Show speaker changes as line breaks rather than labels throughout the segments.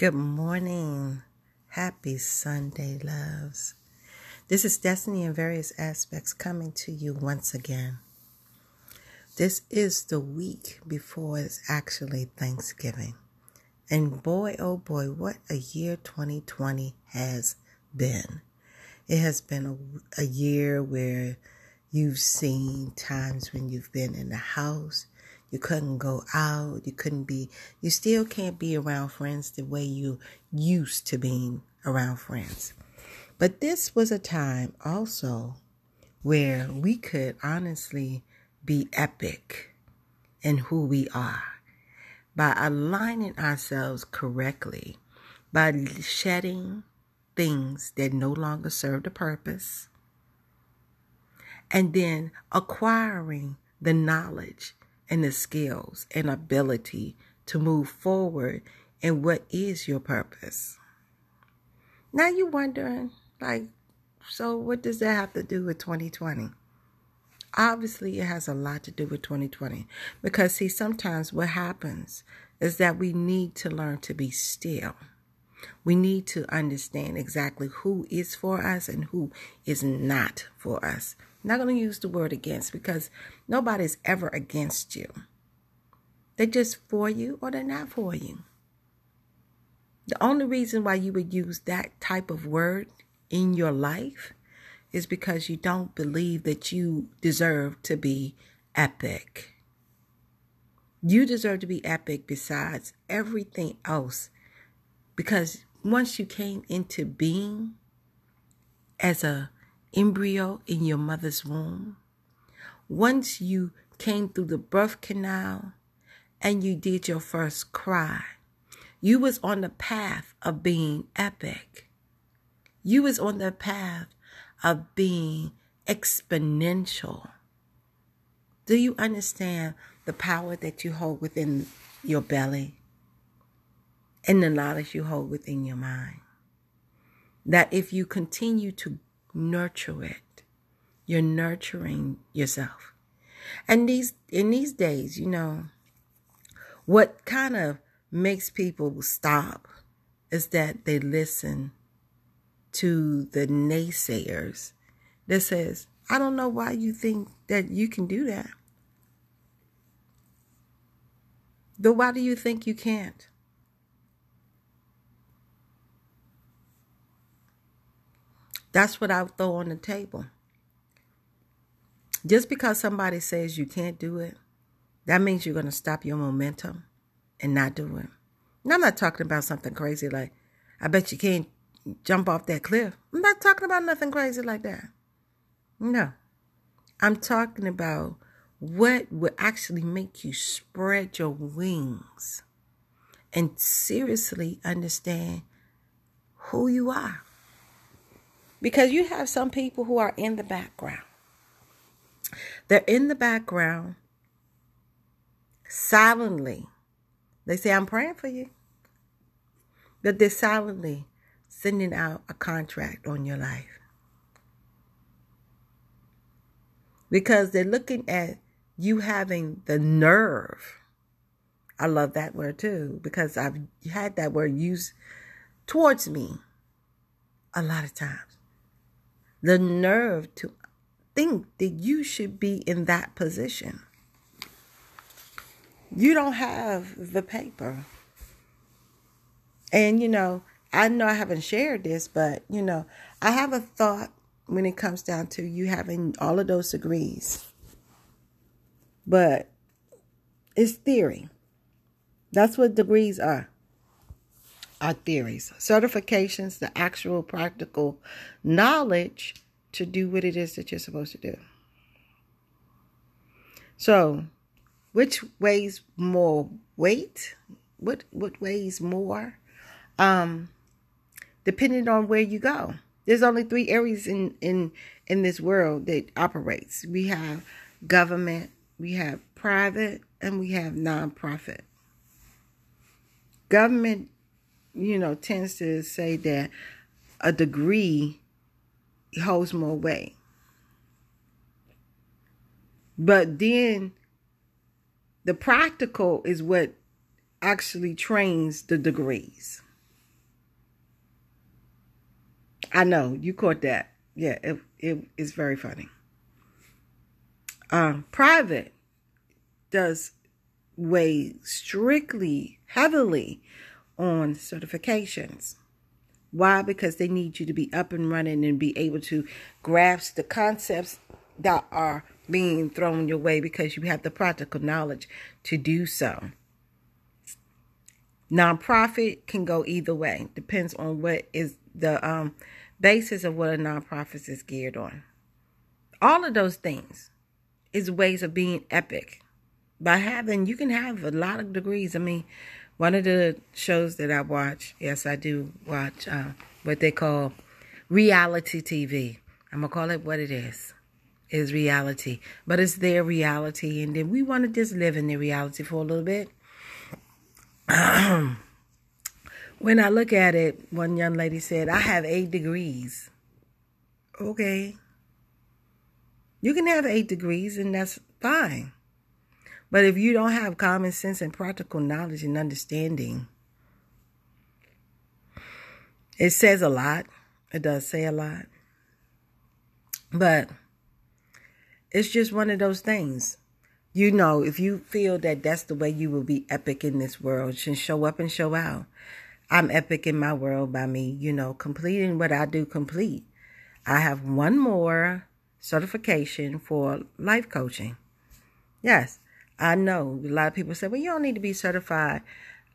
Good morning. Happy Sunday, loves. This is Destiny in various aspects coming to you once again. This is the week before it's actually Thanksgiving. And boy, oh boy, what a year 2020 has been. It has been a, a year where you've seen times when you've been in the house, you couldn't go out. You couldn't be, you still can't be around friends the way you used to being around friends. But this was a time also where we could honestly be epic in who we are by aligning ourselves correctly, by shedding things that no longer serve the purpose, and then acquiring the knowledge and the skills and ability to move forward and what is your purpose. Now you're wondering, like, so what does that have to do with 2020? Obviously, it has a lot to do with 2020 because, see, sometimes what happens is that we need to learn to be still. We need to understand exactly who is for us and who is not for us. Not going to use the word against because nobody's ever against you. They're just for you or they're not for you. The only reason why you would use that type of word in your life is because you don't believe that you deserve to be epic. You deserve to be epic besides everything else because once you came into being as a embryo in your mother's womb, once you came through the birth canal and you did your first cry, you was on the path of being epic. You was on the path of being exponential. Do you understand the power that you hold within your belly and the knowledge you hold within your mind? That if you continue to nurture it. You're nurturing yourself. And these in these days, you know, what kind of makes people stop is that they listen to the naysayers that says, I don't know why you think that you can do that. Though why do you think you can't? That's what I would throw on the table. Just because somebody says you can't do it, that means you're going to stop your momentum and not do it. And I'm not talking about something crazy like, I bet you can't jump off that cliff. I'm not talking about nothing crazy like that. No. I'm talking about what would actually make you spread your wings and seriously understand who you are. Because you have some people who are in the background. They're in the background silently. They say, I'm praying for you. But they're silently sending out a contract on your life. Because they're looking at you having the nerve. I love that word too, because I've had that word used towards me a lot of times the nerve to think that you should be in that position. You don't have the paper. And, you know, I know I haven't shared this, but, you know, I have a thought when it comes down to you having all of those degrees. But it's theory. That's what degrees are are theories. Certifications, the actual practical knowledge to do what it is that you're supposed to do. So, which weighs more weight? What what weighs more? Um, depending on where you go. There's only three areas in in in this world that operates. We have government, we have private, and we have nonprofit. Government you know, tends to say that a degree holds more weight. But then the practical is what actually trains the degrees. I know you caught that. Yeah, it it is very funny. Um, private does weigh strictly, heavily on certifications. Why? Because they need you to be up and running and be able to grasp the concepts that are being thrown your way because you have the practical knowledge to do so. Nonprofit can go either way. Depends on what is the um, basis of what a nonprofit is geared on. All of those things is ways of being epic. By having, you can have a lot of degrees. I mean, one of the shows that I watch, yes, I do watch uh, what they call reality TV. I'm gonna call it what it is. Is reality, but it's their reality, and then we want to just live in their reality for a little bit. when I look at it, one young lady said, I have eight degrees. Okay. You can have eight degrees, and that's fine. But if you don't have common sense and practical knowledge and understanding, it says a lot. It does say a lot. But it's just one of those things. You know, if you feel that that's the way you will be epic in this world, should show up and show out. I'm epic in my world by me, you know, completing what I do complete. I have one more certification for life coaching. Yes, I know a lot of people say, well, you don't need to be certified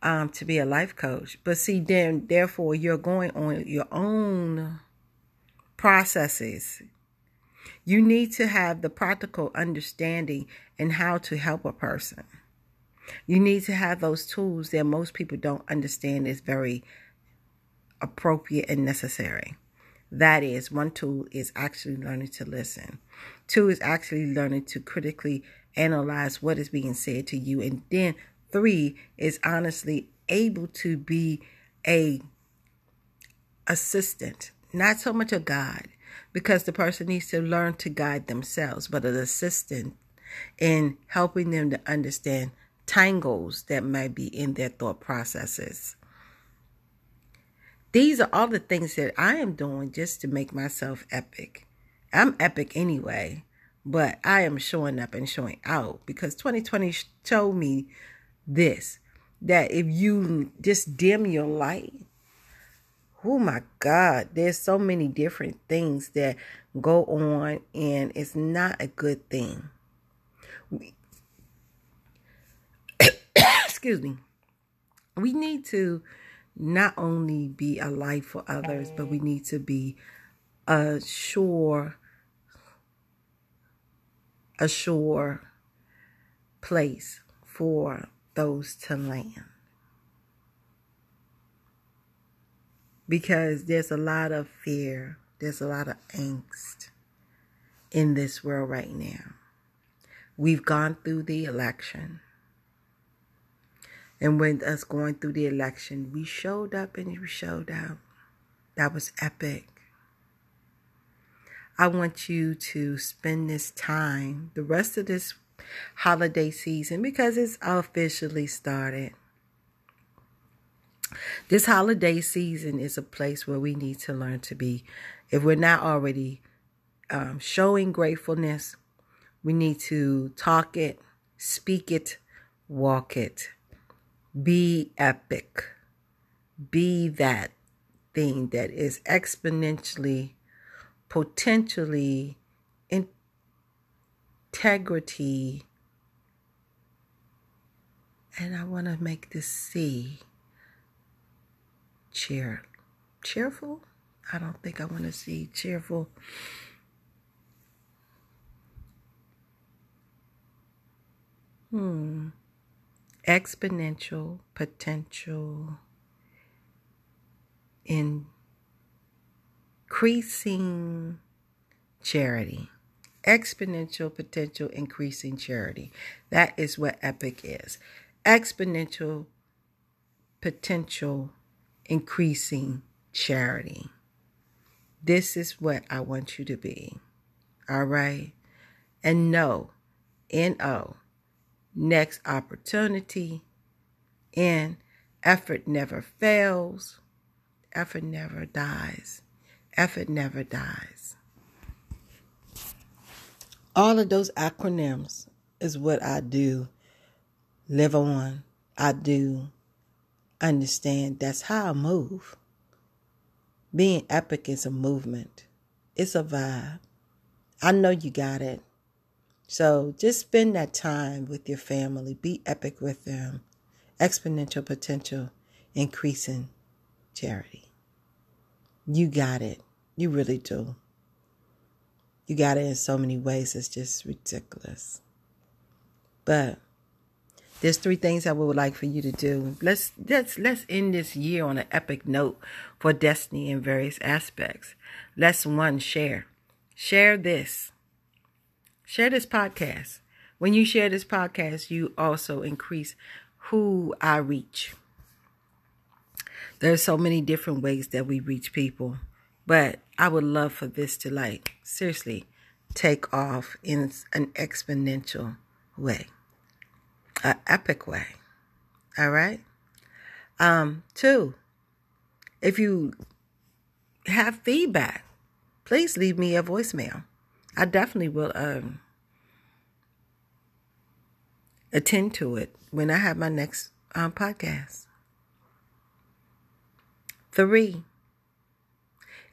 um, to be a life coach. But see, then, therefore, you're going on your own processes. You need to have the practical understanding and how to help a person. You need to have those tools that most people don't understand is very appropriate and necessary. That is, one tool is actually learning to listen. Two is actually learning to critically analyze what is being said to you. And then three is honestly able to be a assistant, not so much a guide, because the person needs to learn to guide themselves, but an assistant in helping them to understand tangles that might be in their thought processes. These are all the things that I am doing just to make myself epic. I'm epic anyway, but I am showing up and showing out because 2020 showed me this that if you just dim your light, oh my God, there's so many different things that go on, and it's not a good thing. excuse me, we need to not only be a light for others, but we need to be a sure, a sure place for those to land. Because there's a lot of fear, there's a lot of angst in this world right now. We've gone through the election. And with us going through the election, we showed up and we showed out. That was epic. I want you to spend this time, the rest of this holiday season, because it's officially started. This holiday season is a place where we need to learn to be. If we're not already um, showing gratefulness, we need to talk it, speak it, walk it. Be epic. Be that thing that is exponentially, potentially integrity. And I want to make this C cheer cheerful. I don't think I want to see cheerful. Hmm exponential potential increasing charity. Exponential potential increasing charity. That is what EPIC is. Exponential potential increasing charity. This is what I want you to be. All right? And know, N O, next opportunity, and effort never fails, effort never dies, Effort never dies. All of those acronyms is what I do live on. I do understand that's how I move. Being epic is a movement, it's a vibe. I know you got it. So just spend that time with your family. Be epic with them. Exponential potential, increasing charity. You got it. You really do. You got it in so many ways, it's just ridiculous. But there's three things I would like for you to do. Let's let's let's end this year on an epic note for destiny in various aspects. Let's one share. Share this. Share this podcast. When you share this podcast, you also increase who I reach. There's so many different ways that we reach people, but I would love for this to like seriously take off in an exponential way an epic way. All right. Um, two, if you have feedback, please leave me a voicemail. I definitely will um, attend to it when I have my next um, podcast. Three,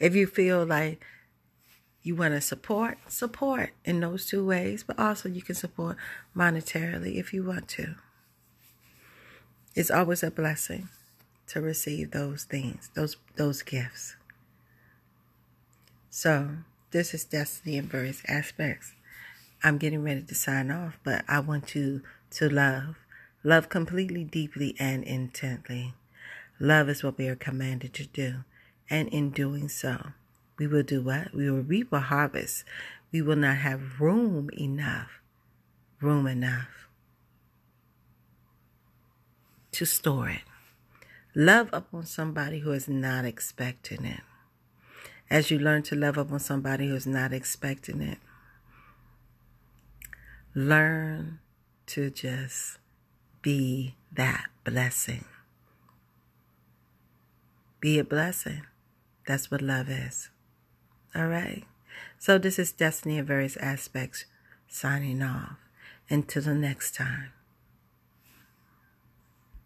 if you feel like you want to support, support in those two ways, but also you can support monetarily if you want to. It's always a blessing to receive those things, those those gifts. So, this is destiny in various aspects. I'm getting ready to sign off, but I want you to love. Love completely, deeply, and intently. Love is what we are commanded to do. And in doing so, we will do what? We will reap a harvest. We will not have room enough, room enough to store it. Love upon somebody who is not expecting it. As you learn to love upon somebody who is not expecting it, learn to just be that blessing. Be a blessing. That's what love is. All right. So this is Destiny in various aspects signing off. Until the next time.